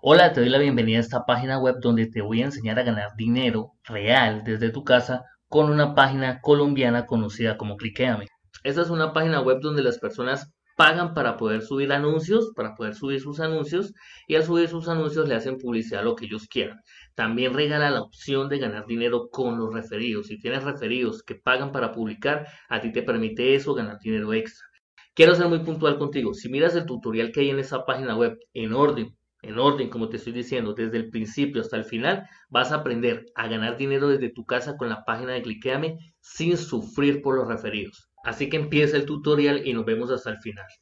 Hola, te doy la bienvenida a esta página web donde te voy a enseñar a ganar dinero real desde tu casa con una página colombiana conocida como Cliqueame. Esta es una página web donde las personas pagan para poder subir anuncios, para poder subir sus anuncios y al subir sus anuncios le hacen publicidad lo que ellos quieran. También regala la opción de ganar dinero con los referidos. Si tienes referidos que pagan para publicar, a ti te permite eso, ganar dinero extra. Quiero ser muy puntual contigo. Si miras el tutorial que hay en esa página web en orden, en orden, como te estoy diciendo, desde el principio hasta el final, vas a aprender a ganar dinero desde tu casa con la página de Cliqueame sin sufrir por los referidos. Así que empieza el tutorial y nos vemos hasta el final.